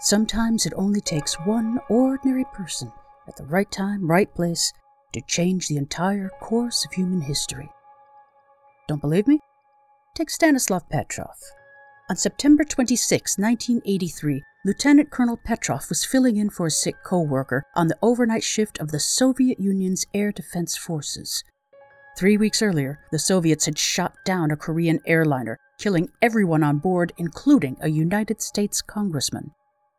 Sometimes it only takes one ordinary person at the right time, right place to change the entire course of human history. Don't believe me? Take Stanislav Petrov. On September 26, 1983, Lieutenant Colonel Petrov was filling in for a sick co worker on the overnight shift of the Soviet Union's air defense forces. Three weeks earlier, the Soviets had shot down a Korean airliner, killing everyone on board, including a United States congressman.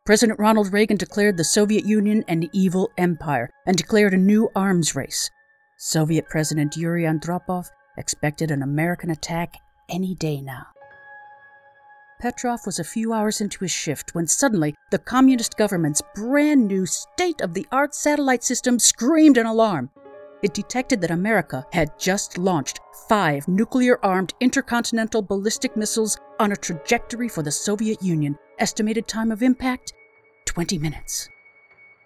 President Ronald Reagan declared the Soviet Union an evil empire and declared a new arms race. Soviet President Yuri Andropov expected an American attack any day now. Petrov was a few hours into his shift when suddenly the communist government's brand new state of the art satellite system screamed an alarm. It detected that America had just launched five nuclear armed intercontinental ballistic missiles on a trajectory for the Soviet Union Estimated time of impact 20 minutes.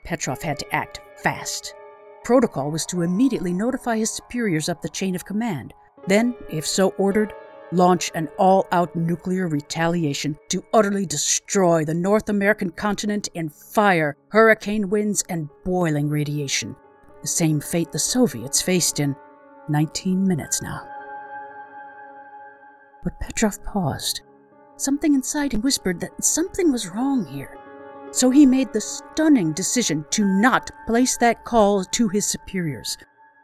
Petrov had to act fast. Protocol was to immediately notify his superiors up the chain of command, then, if so ordered, launch an all out nuclear retaliation to utterly destroy the North American continent in fire, hurricane winds, and boiling radiation. The same fate the Soviets faced in 19 minutes now. But Petrov paused Something inside him whispered that something was wrong here. So he made the stunning decision to not place that call to his superiors.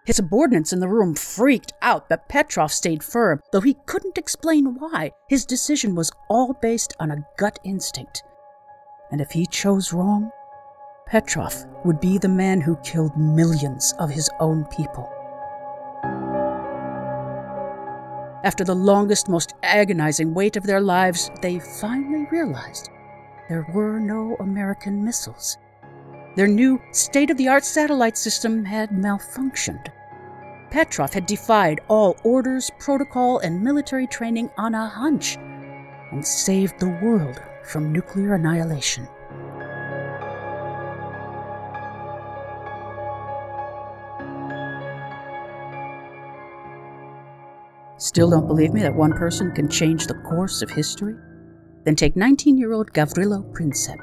His subordinates in the room freaked out, but Petrov stayed firm, though he couldn't explain why. His decision was all based on a gut instinct. And if he chose wrong, Petrov would be the man who killed millions of his own people. After the longest, most agonizing wait of their lives, they finally realized there were no American missiles. Their new state of the art satellite system had malfunctioned. Petrov had defied all orders, protocol, and military training on a hunch and saved the world from nuclear annihilation. Still don't believe me that one person can change the course of history? Then take 19 year old Gavrilo Princip.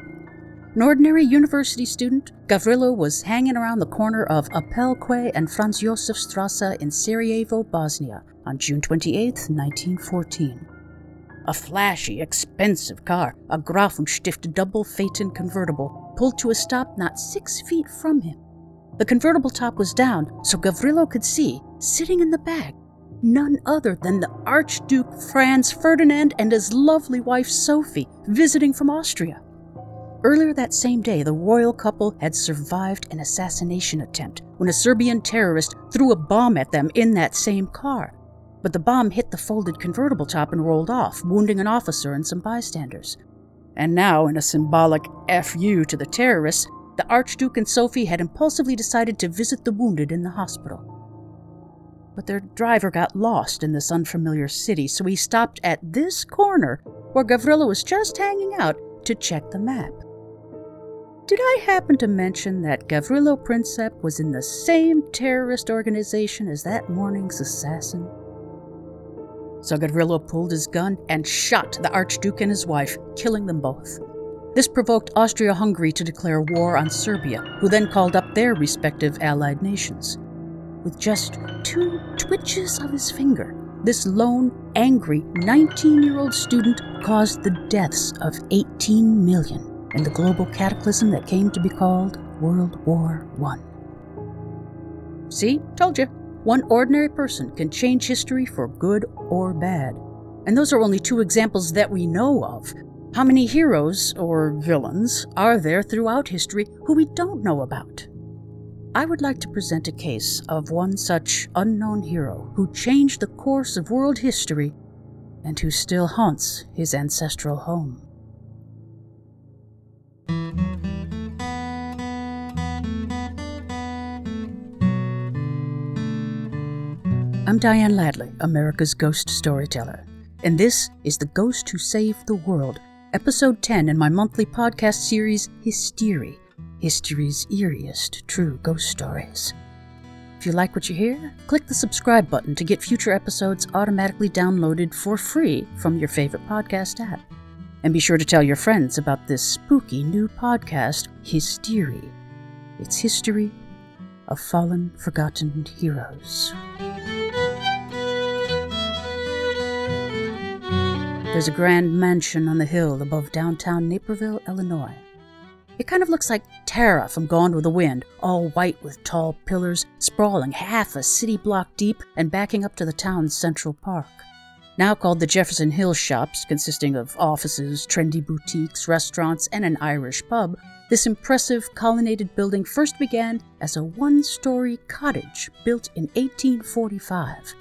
An ordinary university student, Gavrilo was hanging around the corner of Appel Quay and Franz Josef Strasse in Sarajevo, Bosnia, on June 28, 1914. A flashy, expensive car, a Gräf & Stift double phaeton convertible, pulled to a stop not six feet from him. The convertible top was down, so Gavrilo could see, sitting in the back, none other than the Archduke Franz Ferdinand and his lovely wife Sophie, visiting from Austria. Earlier that same day, the royal couple had survived an assassination attempt when a Serbian terrorist threw a bomb at them in that same car. But the bomb hit the folded convertible top and rolled off, wounding an officer and some bystanders. And now, in a symbolic FU to the terrorists, the Archduke and Sophie had impulsively decided to visit the wounded in the hospital but their driver got lost in this unfamiliar city, so he stopped at this corner where Gavrilo was just hanging out to check the map. Did I happen to mention that Gavrilo Princip was in the same terrorist organization as that morning's assassin? So Gavrilo pulled his gun and shot the Archduke and his wife, killing them both. This provoked Austria Hungary to declare war on Serbia, who then called up their respective allied nations with just two twitches of his finger. This lone, angry 19 year old student caused the deaths of 18 million in the global cataclysm that came to be called World War I. See, told you. One ordinary person can change history for good or bad. And those are only two examples that we know of. How many heroes, or villains, are there throughout history who we don't know about? I would like to present a case of one such unknown hero who changed the course of world history and who still haunts his ancestral home. I'm Diane Ladley, America's Ghost Storyteller, and this is The Ghost Who Saved the World, Episode 10 in my monthly podcast series, Hysteria history's eeriest true ghost stories. If you like what you hear, click the subscribe button to get future episodes automatically downloaded for free from your favorite podcast app. And be sure to tell your friends about this spooky new podcast, Hysteria. It's history of fallen, forgotten heroes. There's a grand mansion on the hill above downtown Naperville, Illinois. It kind of looks like Tara from Gone with the Wind, all white with tall pillars, sprawling half a city block deep and backing up to the town's central park. Now called the Jefferson Hill Shops, consisting of offices, trendy boutiques, restaurants, and an Irish pub, this impressive colonnaded building first began as a one story cottage built in 1845.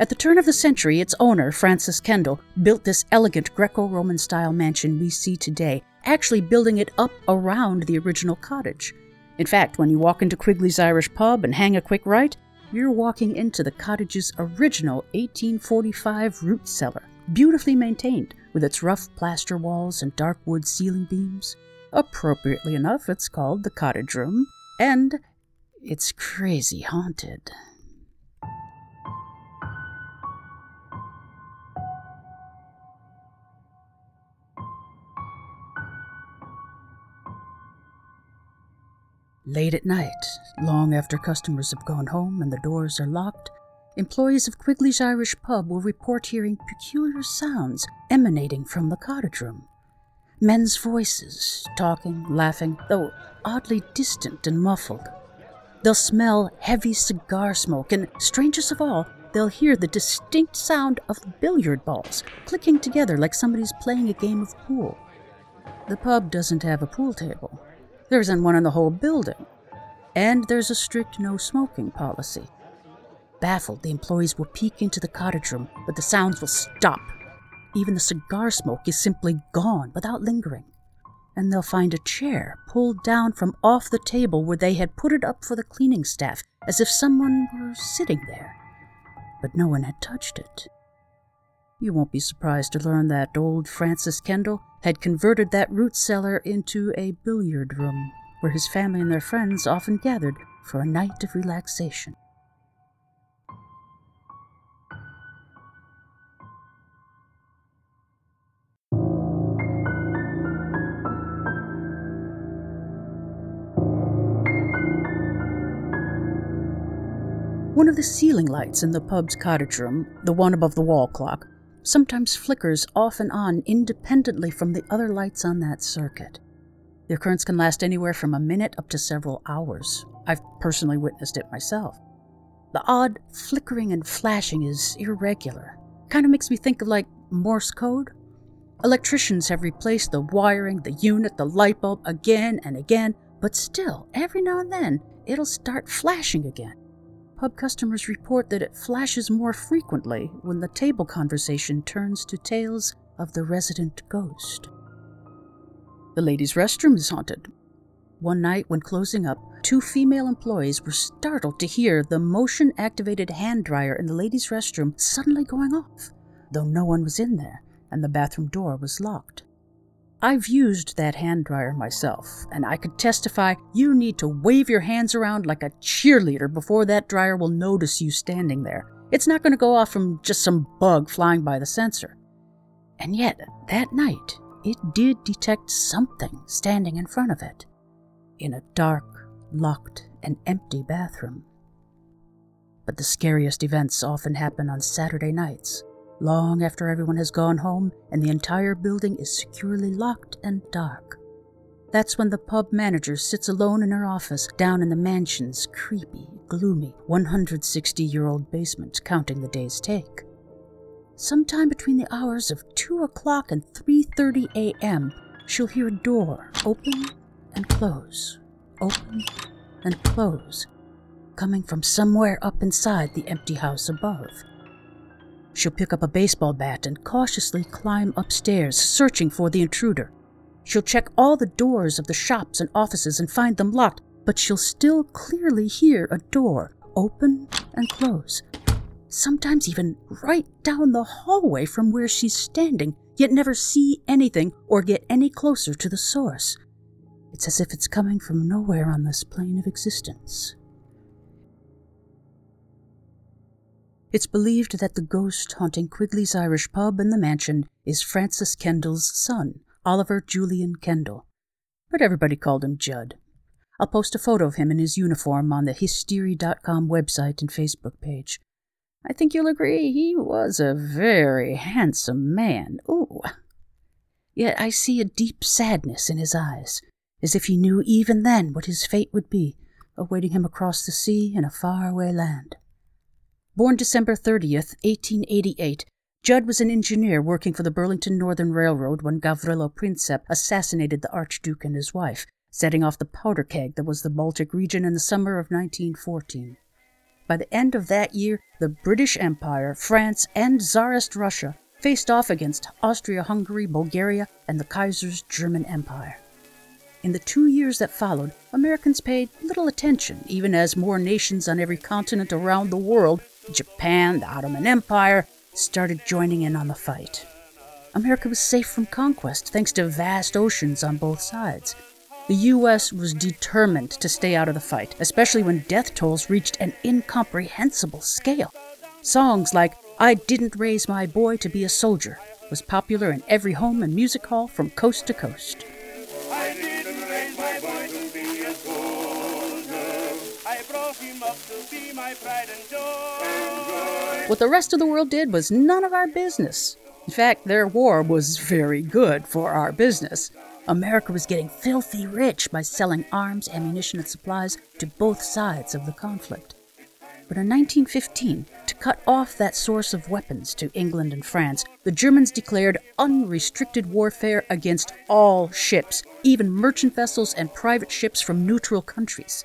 At the turn of the century, its owner, Francis Kendall, built this elegant Greco Roman style mansion we see today, actually building it up around the original cottage. In fact, when you walk into Quigley's Irish Pub and hang a quick right, you're walking into the cottage's original 1845 root cellar, beautifully maintained with its rough plaster walls and dark wood ceiling beams. Appropriately enough, it's called the cottage room, and it's crazy haunted. Late at night, long after customers have gone home and the doors are locked, employees of Quigley's Irish Pub will report hearing peculiar sounds emanating from the cottage room. Men's voices, talking, laughing, though oddly distant and muffled. They'll smell heavy cigar smoke, and strangest of all, they'll hear the distinct sound of billiard balls clicking together like somebody's playing a game of pool. The pub doesn't have a pool table, there isn't one in the whole building. And there's a strict no smoking policy. Baffled, the employees will peek into the cottage room, but the sounds will stop. Even the cigar smoke is simply gone without lingering. And they'll find a chair pulled down from off the table where they had put it up for the cleaning staff, as if someone were sitting there. But no one had touched it. You won't be surprised to learn that old Francis Kendall had converted that root cellar into a billiard room where his family and their friends often gathered for a night of relaxation. One of the ceiling lights in the pub's cottage room, the one above the wall clock, sometimes flickers off and on independently from the other lights on that circuit. The occurrence can last anywhere from a minute up to several hours. I've personally witnessed it myself. The odd flickering and flashing is irregular. Kind of makes me think of like Morse code. Electricians have replaced the wiring, the unit, the light bulb again and again, but still, every now and then, it'll start flashing again. Pub customers report that it flashes more frequently when the table conversation turns to tales of the resident ghost. The ladies' restroom is haunted. One night, when closing up, two female employees were startled to hear the motion activated hand dryer in the ladies' restroom suddenly going off, though no one was in there and the bathroom door was locked. I've used that hand dryer myself, and I could testify you need to wave your hands around like a cheerleader before that dryer will notice you standing there. It's not going to go off from just some bug flying by the sensor. And yet, that night, it did detect something standing in front of it in a dark, locked, and empty bathroom. But the scariest events often happen on Saturday nights long after everyone has gone home and the entire building is securely locked and dark. That's when the pub manager sits alone in her office down in the mansion's creepy, gloomy 160 year old basement, counting the day's take. Sometime between the hours of 2 o'clock and 3:30 a.m., she'll hear a door open and close, open and close, coming from somewhere up inside the empty house above. She'll pick up a baseball bat and cautiously climb upstairs, searching for the intruder. She'll check all the doors of the shops and offices and find them locked, but she'll still clearly hear a door open and close. Sometimes even right down the hallway from where she's standing, yet never see anything or get any closer to the source. It's as if it's coming from nowhere on this plane of existence. It's believed that the ghost haunting Quigley's Irish pub and the mansion is Francis Kendall's son, Oliver Julian Kendall. But everybody called him Judd. I'll post a photo of him in his uniform on the History.com website and Facebook page. I think you'll agree he was a very handsome man. Ooh. Yet I see a deep sadness in his eyes, as if he knew even then what his fate would be, awaiting him across the sea in a faraway land. Born December 30th, 1888, Judd was an engineer working for the Burlington Northern Railroad when Gavrilo Princip assassinated the Archduke and his wife, setting off the powder keg that was the Baltic region in the summer of 1914. By the end of that year, the British Empire, France, and Tsarist Russia faced off against Austria Hungary, Bulgaria, and the Kaiser's German Empire. In the two years that followed, Americans paid little attention, even as more nations on every continent around the world Japan, the Ottoman Empire started joining in on the fight. America was safe from conquest thanks to vast oceans on both sides. The U.S. was determined to stay out of the fight, especially when death tolls reached an incomprehensible scale. Songs like I Didn't Raise My Boy to Be a Soldier was popular in every home and music hall from coast to coast. What the rest of the world did was none of our business. In fact, their war was very good for our business. America was getting filthy rich by selling arms, ammunition, and supplies to both sides of the conflict. But in 1915, to cut off that source of weapons to England and France, the Germans declared unrestricted warfare against all ships, even merchant vessels and private ships from neutral countries.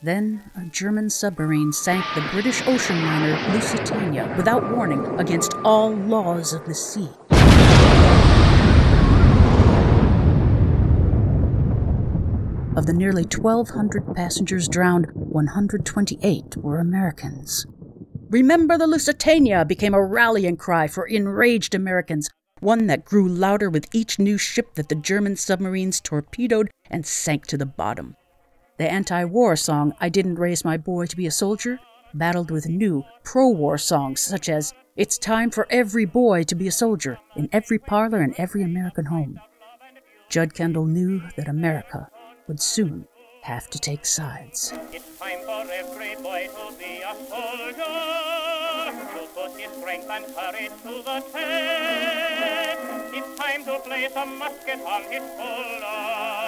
Then a German submarine sank the British ocean liner Lusitania without warning against all laws of the sea. Of the nearly 1,200 passengers drowned, 128 were Americans. Remember the Lusitania became a rallying cry for enraged Americans, one that grew louder with each new ship that the German submarines torpedoed and sank to the bottom. The anti war song, I Didn't Raise My Boy to Be a Soldier, battled with new pro war songs such as It's Time for Every Boy to Be a Soldier in every parlor in every American home. Judd Kendall knew that America would soon have to take sides. It's time for every boy to be a soldier, to put his strength and courage to the test. It's time to place a musket on his shoulder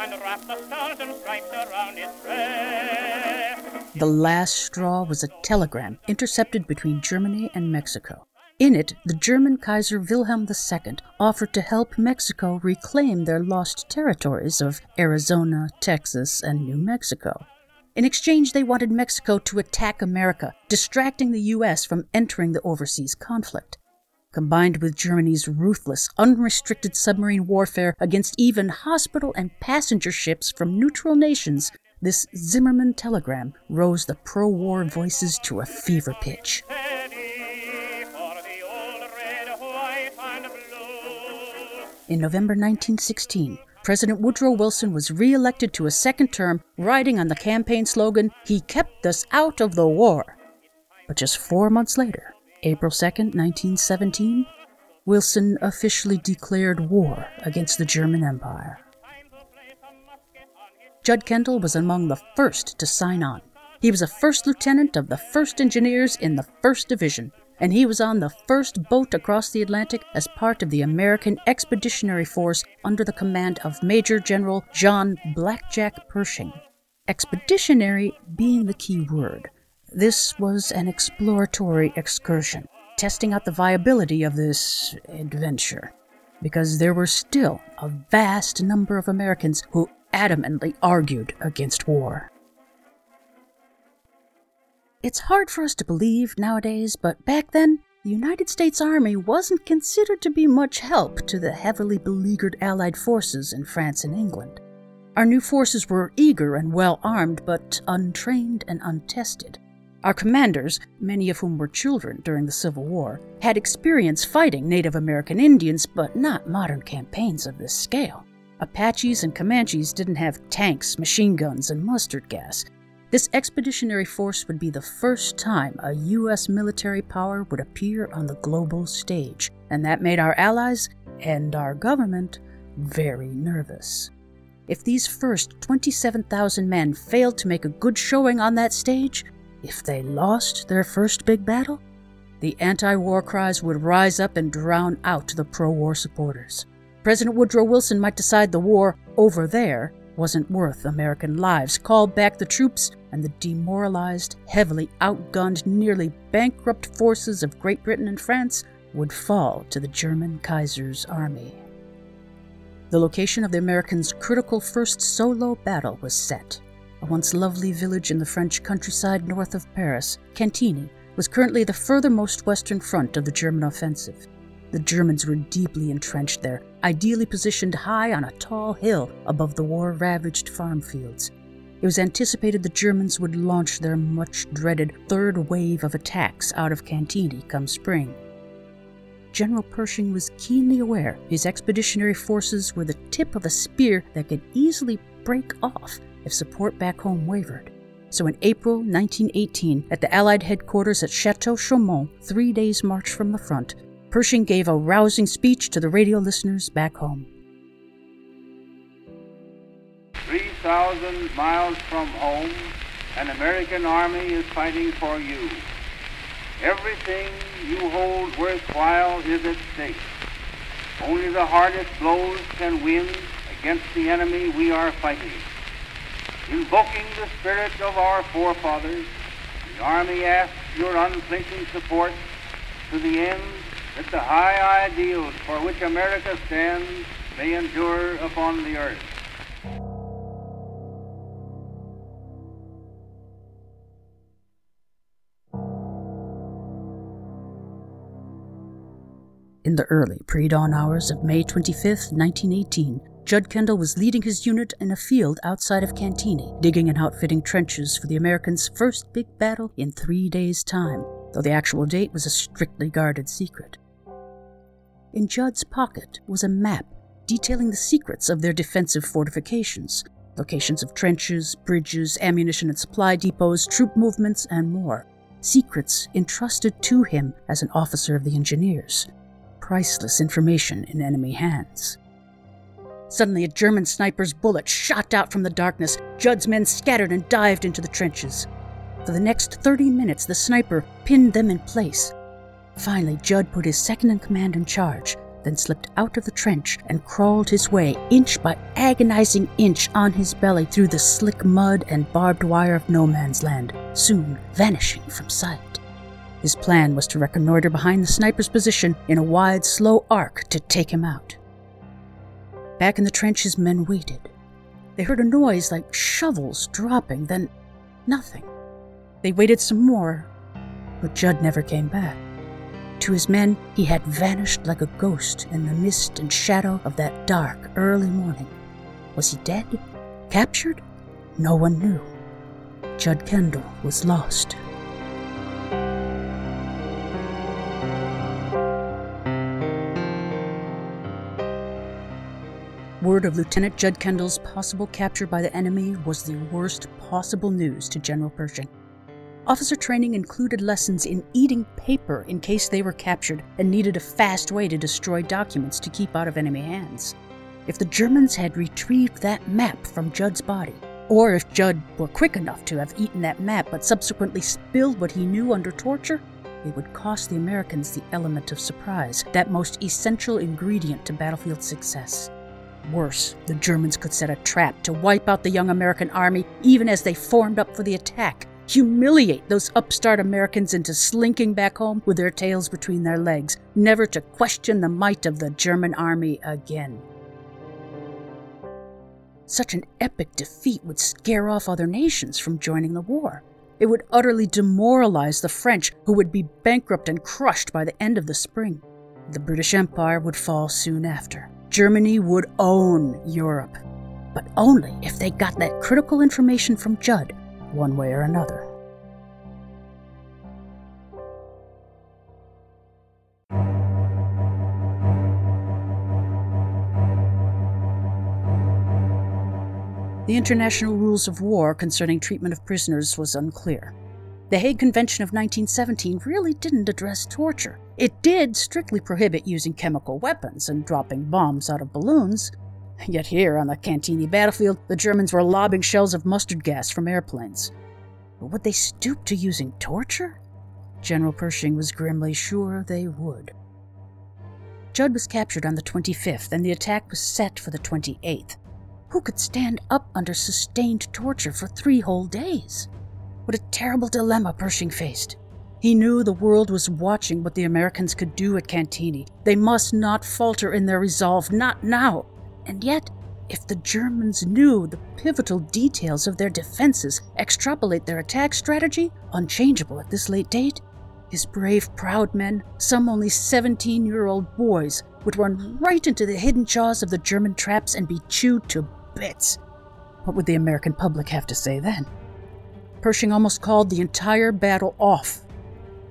and wrap the stars and stripes around his breast. The last straw was a telegram intercepted between Germany and Mexico. In it, the German Kaiser Wilhelm II offered to help Mexico reclaim their lost territories of Arizona, Texas, and New Mexico. In exchange, they wanted Mexico to attack America, distracting the U.S. from entering the overseas conflict combined with Germany's ruthless, unrestricted submarine warfare against even hospital and passenger ships from neutral nations, this Zimmerman telegram rose the pro war voices to a fever pitch. In November 1916, President Woodrow Wilson was re elected to a second term, riding on the campaign slogan, He kept us out of the war. But just four months later, April 2, 1917, Wilson officially declared war against the German Empire. Judd Kendall was among the first to sign on. He was a first lieutenant of the 1st Engineers in the 1st Division, and he was on the first boat across the Atlantic as part of the American Expeditionary Force under the command of Major General John Blackjack Pershing. Expeditionary being the key word. This was an exploratory excursion, testing out the viability of this adventure, because there were still a vast number of Americans who adamantly argued against war. It's hard for us to believe nowadays, but back then, the United States Army wasn't considered to be much help to the heavily beleaguered Allied forces in France and England. Our new forces were eager and well armed, but untrained and untested. Our commanders, many of whom were children during the Civil War, had experience fighting Native American Indians, but not modern campaigns of this scale. Apaches and Comanches didn't have tanks, machine guns, and mustard gas. This expeditionary force would be the first time a U.S. military power would appear on the global stage, and that made our allies and our government very nervous. If these first 27,000 men failed to make a good showing on that stage, if they lost their first big battle, the anti war cries would rise up and drown out the pro war supporters. President Woodrow Wilson might decide the war over there wasn't worth American lives, called back the troops, and the demoralized, heavily outgunned, nearly bankrupt forces of Great Britain and France would fall to the German Kaiser's army. The location of the Americans' critical first solo battle was set. A once lovely village in the French countryside north of Paris, Cantigny, was currently the furthermost western front of the German offensive. The Germans were deeply entrenched there, ideally positioned high on a tall hill above the war ravaged farm fields. It was anticipated the Germans would launch their much dreaded third wave of attacks out of Cantigny come spring. General Pershing was keenly aware his expeditionary forces were the tip of a spear that could easily break off if support back home wavered. So in April 1918, at the Allied headquarters at Chateau Chaumont, three days' march from the front, Pershing gave a rousing speech to the radio listeners back home. 3,000 miles from home, an American army is fighting for you. Everything you hold worthwhile is at stake. Only the hardest blows can win against the enemy we are fighting. Invoking the spirit of our forefathers, the Army asks your unflinching support to the end that the high ideals for which America stands may endure upon the earth. In the early pre dawn hours of May 25, 1918, Judd Kendall was leading his unit in a field outside of Cantigny, digging and outfitting trenches for the Americans' first big battle in three days' time, though the actual date was a strictly guarded secret. In Judd's pocket was a map detailing the secrets of their defensive fortifications, locations of trenches, bridges, ammunition and supply depots, troop movements, and more. Secrets entrusted to him as an officer of the engineers. Priceless information in enemy hands. Suddenly, a German sniper's bullet shot out from the darkness. Judd's men scattered and dived into the trenches. For the next 30 minutes, the sniper pinned them in place. Finally, Judd put his second in command in charge, then slipped out of the trench and crawled his way, inch by agonizing inch, on his belly through the slick mud and barbed wire of no man's land, soon vanishing from sight. His plan was to reconnoiter behind the sniper's position in a wide, slow arc to take him out. Back in the trenches, men waited. They heard a noise like shovels dropping, then nothing. They waited some more, but Judd never came back. To his men, he had vanished like a ghost in the mist and shadow of that dark, early morning. Was he dead? Captured? No one knew. Judd Kendall was lost. Of Lieutenant Judd Kendall's possible capture by the enemy was the worst possible news to General Pershing. Officer training included lessons in eating paper in case they were captured and needed a fast way to destroy documents to keep out of enemy hands. If the Germans had retrieved that map from Judd's body, or if Judd were quick enough to have eaten that map but subsequently spilled what he knew under torture, it would cost the Americans the element of surprise, that most essential ingredient to battlefield success. Worse, the Germans could set a trap to wipe out the young American army even as they formed up for the attack, humiliate those upstart Americans into slinking back home with their tails between their legs, never to question the might of the German army again. Such an epic defeat would scare off other nations from joining the war. It would utterly demoralize the French, who would be bankrupt and crushed by the end of the spring. The British Empire would fall soon after. Germany would own Europe. But only if they got that critical information from Judd one way or another. The international rules of war concerning treatment of prisoners was unclear. The Hague Convention of 1917 really didn't address torture. It did strictly prohibit using chemical weapons and dropping bombs out of balloons. Yet here on the Cantigny battlefield, the Germans were lobbing shells of mustard gas from airplanes. But would they stoop to using torture? General Pershing was grimly sure they would. Judd was captured on the 25th, and the attack was set for the 28th. Who could stand up under sustained torture for three whole days? What a terrible dilemma Pershing faced. He knew the world was watching what the Americans could do at Cantigny. They must not falter in their resolve, not now. And yet, if the Germans knew the pivotal details of their defenses, extrapolate their attack strategy, unchangeable at this late date, his brave, proud men, some only 17 year old boys, would run right into the hidden jaws of the German traps and be chewed to bits. What would the American public have to say then? Pershing almost called the entire battle off.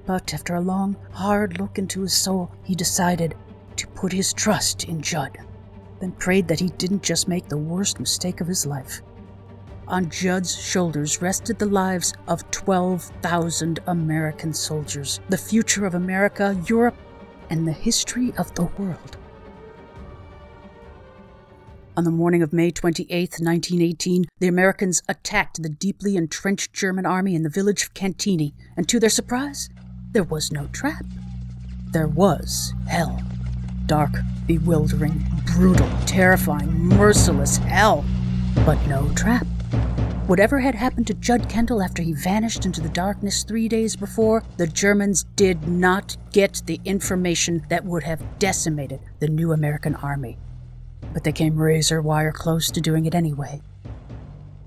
But after a long, hard look into his soul, he decided to put his trust in Judd, then prayed that he didn't just make the worst mistake of his life. On Judd's shoulders rested the lives of 12,000 American soldiers, the future of America, Europe, and the history of the world. On the morning of May 28, 1918, the Americans attacked the deeply entrenched German army in the village of Cantigny, and to their surprise, there was no trap. There was hell. Dark, bewildering, brutal, terrifying, merciless hell, but no trap. Whatever had happened to Judd Kendall after he vanished into the darkness three days before, the Germans did not get the information that would have decimated the new American army. But they came razor wire close to doing it anyway.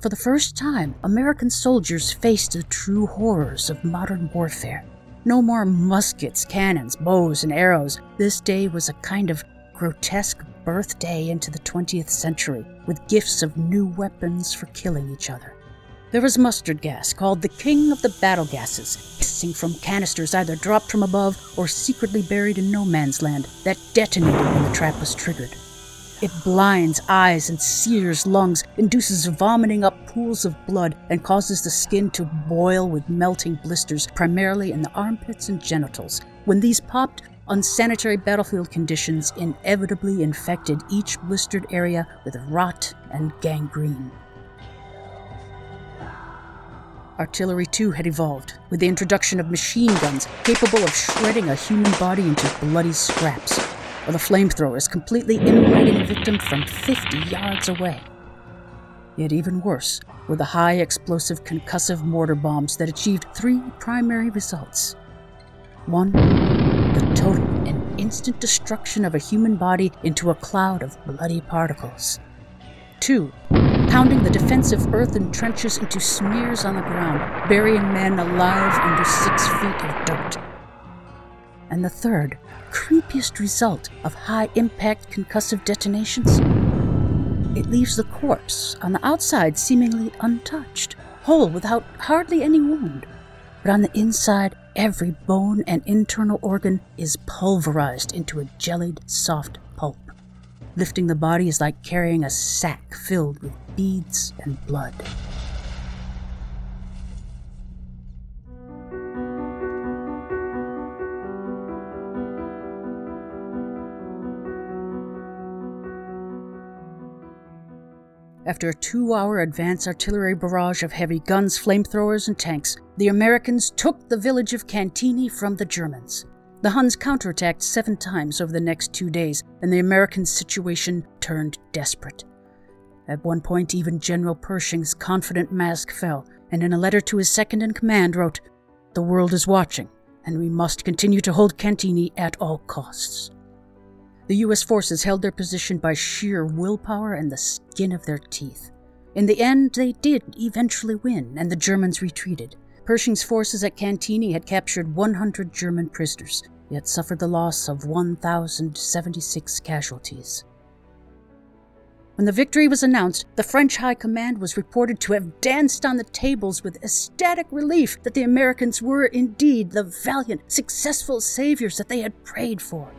For the first time, American soldiers faced the true horrors of modern warfare. No more muskets, cannons, bows, and arrows. This day was a kind of grotesque birthday into the 20th century, with gifts of new weapons for killing each other. There was mustard gas, called the king of the battle gases, hissing from canisters either dropped from above or secretly buried in no man's land, that detonated when the trap was triggered. It blinds eyes and sears lungs, induces vomiting up pools of blood, and causes the skin to boil with melting blisters, primarily in the armpits and genitals. When these popped, unsanitary battlefield conditions inevitably infected each blistered area with rot and gangrene. Artillery, too, had evolved, with the introduction of machine guns capable of shredding a human body into bloody scraps, or the flamethrowers completely immolating victim from 50 yards away. Yet even worse were the high explosive concussive mortar bombs that achieved three primary results. One, the total and instant destruction of a human body into a cloud of bloody particles. Two, pounding the defensive earthen trenches into smears on the ground, burying men alive under six feet of dirt. And the third, creepiest result of high impact concussive detonations? It leaves the corpse on the outside seemingly untouched, whole without hardly any wound, but on the inside Every bone and internal organ is pulverized into a jellied, soft pulp. Lifting the body is like carrying a sack filled with beads and blood. After a two hour advance artillery barrage of heavy guns, flamethrowers, and tanks, the Americans took the village of Cantigny from the Germans. The Huns counterattacked seven times over the next two days, and the American situation turned desperate. At one point, even General Pershing's confident mask fell, and in a letter to his second in command wrote, The world is watching, and we must continue to hold Cantigny at all costs. The U.S. forces held their position by sheer willpower and the skin of their teeth. In the end, they did eventually win, and the Germans retreated. Pershing's forces at Cantigny had captured 100 German prisoners, yet suffered the loss of 1,076 casualties. When the victory was announced, the French High Command was reported to have danced on the tables with ecstatic relief that the Americans were indeed the valiant, successful saviors that they had prayed for.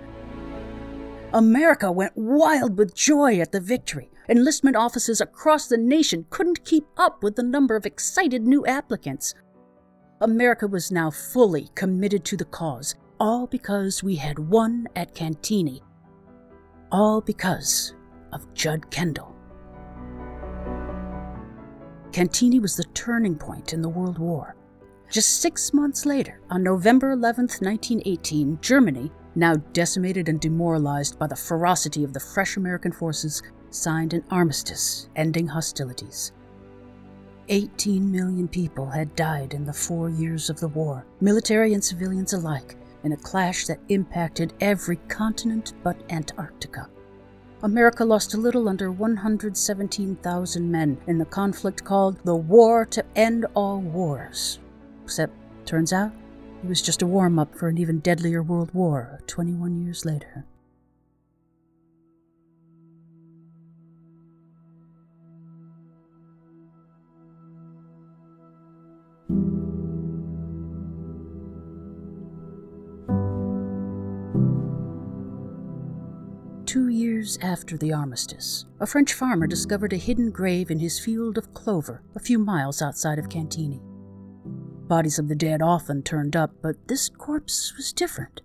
America went wild with joy at the victory. Enlistment offices across the nation couldn't keep up with the number of excited new applicants. America was now fully committed to the cause, all because we had won at Cantigny. All because of Judd Kendall. Cantigny was the turning point in the World War. Just six months later, on November 11, 1918, Germany, now decimated and demoralized by the ferocity of the fresh American forces, signed an armistice ending hostilities. 18 million people had died in the four years of the war, military and civilians alike, in a clash that impacted every continent but Antarctica. America lost a little under 117,000 men in the conflict called the War to End All Wars. Except, turns out, it was just a warm up for an even deadlier world war 21 years later. Two years after the armistice, a French farmer discovered a hidden grave in his field of clover a few miles outside of Cantigny. Bodies of the dead often turned up, but this corpse was different.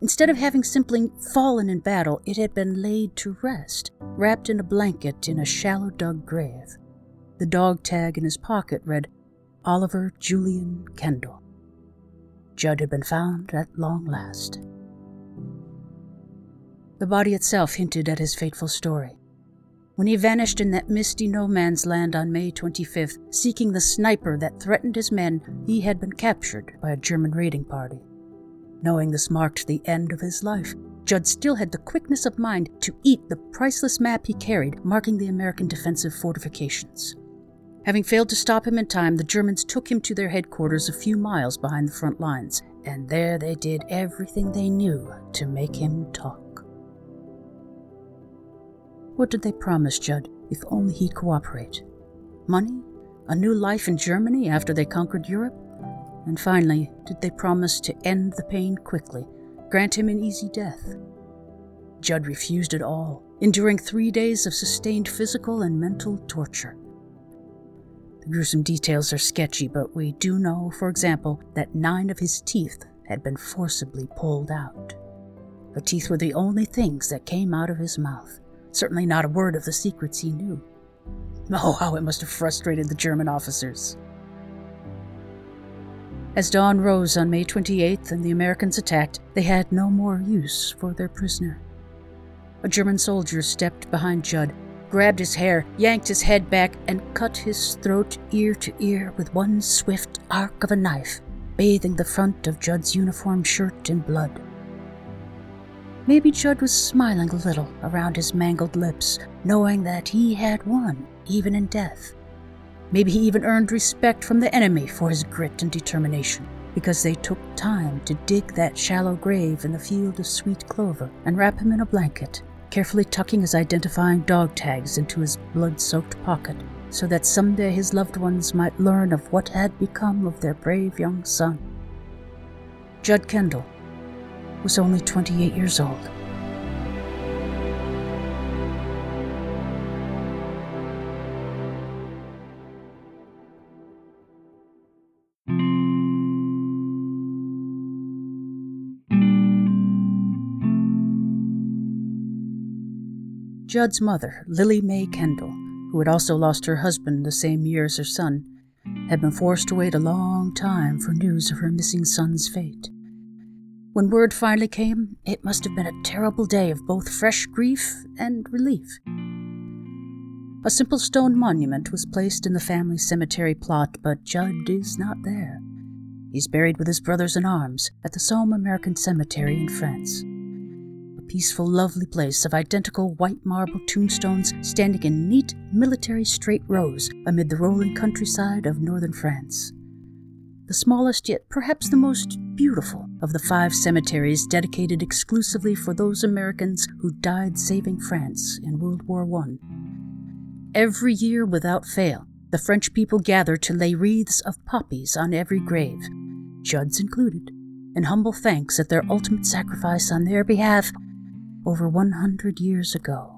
Instead of having simply fallen in battle, it had been laid to rest, wrapped in a blanket in a shallow dug grave. The dog tag in his pocket read Oliver Julian Kendall. Judd had been found at long last. The body itself hinted at his fateful story. When he vanished in that misty no man's land on May 25th, seeking the sniper that threatened his men, he had been captured by a German raiding party. Knowing this marked the end of his life, Judd still had the quickness of mind to eat the priceless map he carried marking the American defensive fortifications. Having failed to stop him in time, the Germans took him to their headquarters a few miles behind the front lines, and there they did everything they knew to make him talk. What did they promise Judd if only he'd cooperate? Money? A new life in Germany after they conquered Europe? And finally, did they promise to end the pain quickly, grant him an easy death? Judd refused it all, enduring three days of sustained physical and mental torture. The gruesome details are sketchy, but we do know, for example, that nine of his teeth had been forcibly pulled out. The teeth were the only things that came out of his mouth certainly not a word of the secrets he knew. Oh, how it must have frustrated the German officers. As dawn rose on May 28th and the Americans attacked, they had no more use for their prisoner. A German soldier stepped behind Judd, grabbed his hair, yanked his head back, and cut his throat ear to ear with one swift arc of a knife, bathing the front of Judd's uniform shirt in blood. Maybe Judd was smiling a little around his mangled lips, knowing that he had won, even in death. Maybe he even earned respect from the enemy for his grit and determination, because they took time to dig that shallow grave in the field of sweet clover and wrap him in a blanket, carefully tucking his identifying dog tags into his blood soaked pocket, so that someday his loved ones might learn of what had become of their brave young son. Judd Kendall, was only 28 years old. Judd's mother, Lily Mae Kendall, who had also lost her husband the same year as her son, had been forced to wait a long time for news of her missing son's fate. When word finally came, it must have been a terrible day of both fresh grief and relief. A simple stone monument was placed in the family cemetery plot, but Judd is not there. He's buried with his brothers in arms at the Somme American Cemetery in France. A peaceful, lovely place of identical white marble tombstones standing in neat military straight rows amid the rolling countryside of northern France the smallest yet perhaps the most beautiful of the five cemeteries dedicated exclusively for those Americans who died saving France in World War I. Every year without fail, the French people gather to lay wreaths of poppies on every grave, Judd's included, in humble thanks at their ultimate sacrifice on their behalf over 100 years ago.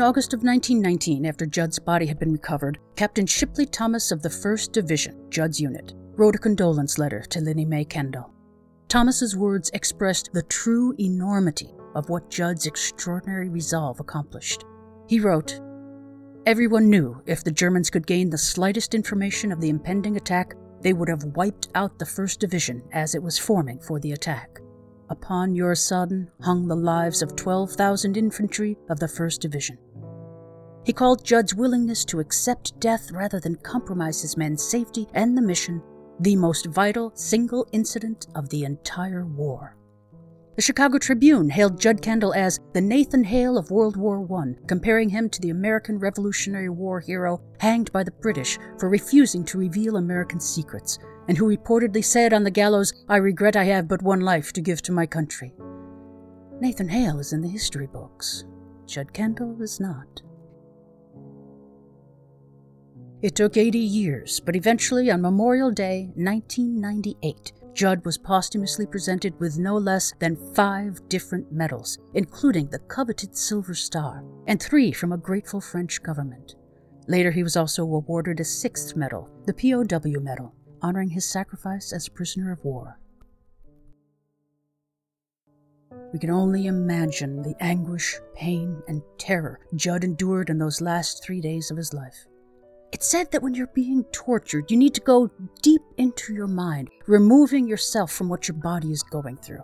In August of 1919, after Judd's body had been recovered, Captain Shipley Thomas of the 1st Division, Judd's unit, wrote a condolence letter to Linnie Mae Kendall. Thomas's words expressed the true enormity of what Judd's extraordinary resolve accomplished. He wrote, Everyone knew if the Germans could gain the slightest information of the impending attack, they would have wiped out the 1st Division as it was forming for the attack. Upon your son hung the lives of 12,000 infantry of the 1st Division. He called Judd's willingness to accept death rather than compromise his men's safety and the mission the most vital single incident of the entire war. The Chicago Tribune hailed Judd Kendall as the Nathan Hale of World War I, comparing him to the American Revolutionary War hero hanged by the British for refusing to reveal American secrets, and who reportedly said on the gallows, I regret I have but one life to give to my country. Nathan Hale is in the history books. Judd Kendall is not. It took 80 years, but eventually, on Memorial Day 1998, Judd was posthumously presented with no less than five different medals, including the coveted Silver Star, and three from a grateful French government. Later, he was also awarded a sixth medal, the POW Medal, honoring his sacrifice as a prisoner of war. We can only imagine the anguish, pain, and terror Judd endured in those last three days of his life. It's said that when you're being tortured, you need to go deep into your mind, removing yourself from what your body is going through.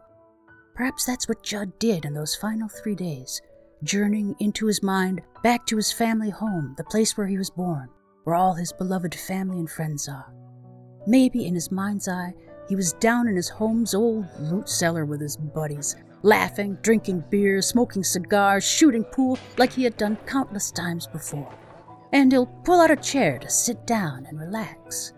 Perhaps that's what Judd did in those final three days, journeying into his mind back to his family home, the place where he was born, where all his beloved family and friends are. Maybe in his mind's eye, he was down in his home's old root cellar with his buddies, laughing, drinking beer, smoking cigars, shooting pool like he had done countless times before and he'll pull out a chair to sit down and relax.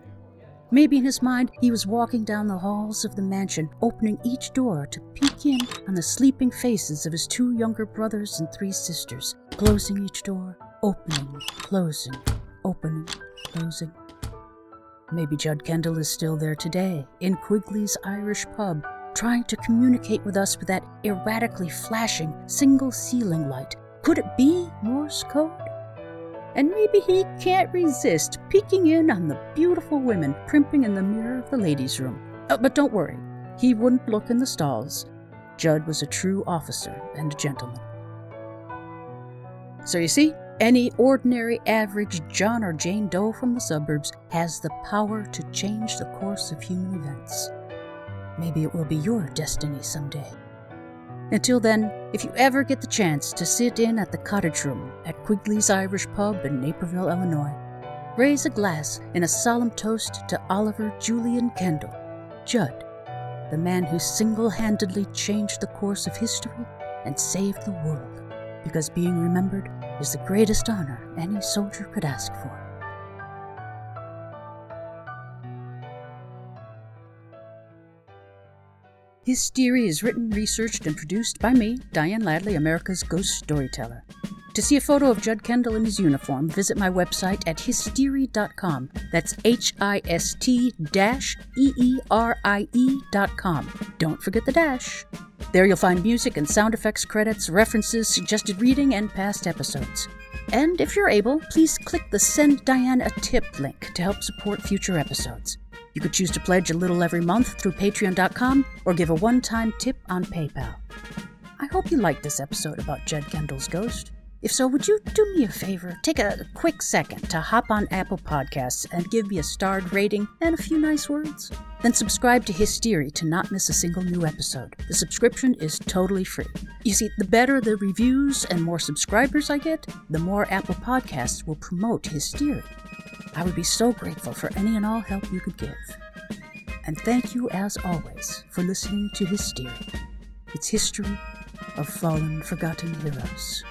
Maybe in his mind, he was walking down the halls of the mansion, opening each door to peek in on the sleeping faces of his two younger brothers and three sisters, closing each door, opening, closing, opening, closing. Maybe Judd Kendall is still there today, in Quigley's Irish pub, trying to communicate with us with that erratically flashing single ceiling light. Could it be Morse code? And maybe he can't resist peeking in on the beautiful women primping in the mirror of the ladies' room. Oh, but don't worry, he wouldn't look in the stalls. Judd was a true officer and a gentleman. So you see, any ordinary, average John or Jane Doe from the suburbs has the power to change the course of human events. Maybe it will be your destiny someday. Until then, if you ever get the chance to sit in at the cottage room at Quigley's Irish Pub in Naperville, Illinois, raise a glass in a solemn toast to Oliver Julian Kendall, Judd, the man who single handedly changed the course of history and saved the world, because being remembered is the greatest honor any soldier could ask for. Hysteria is written, researched, and produced by me, Diane Ladley, America's Ghost Storyteller. To see a photo of Judd Kendall in his uniform, visit my website at histerie.com. That's H I S T E.com. Don't forget the dash. There you'll find music and sound effects credits, references, suggested reading, and past episodes. And if you're able, please click the Send Diane a Tip link to help support future episodes. You could choose to pledge a little every month through patreon.com or give a one time tip on PayPal. I hope you liked this episode about Jed Kendall's ghost. If so, would you do me a favor? Take a quick second to hop on Apple Podcasts and give me a starred rating and a few nice words. Then subscribe to Hysteria to not miss a single new episode. The subscription is totally free. You see, the better the reviews and more subscribers I get, the more Apple Podcasts will promote Hysteria. I would be so grateful for any and all help you could give. And thank you, as always, for listening to Hysteria. It's history of fallen, forgotten heroes.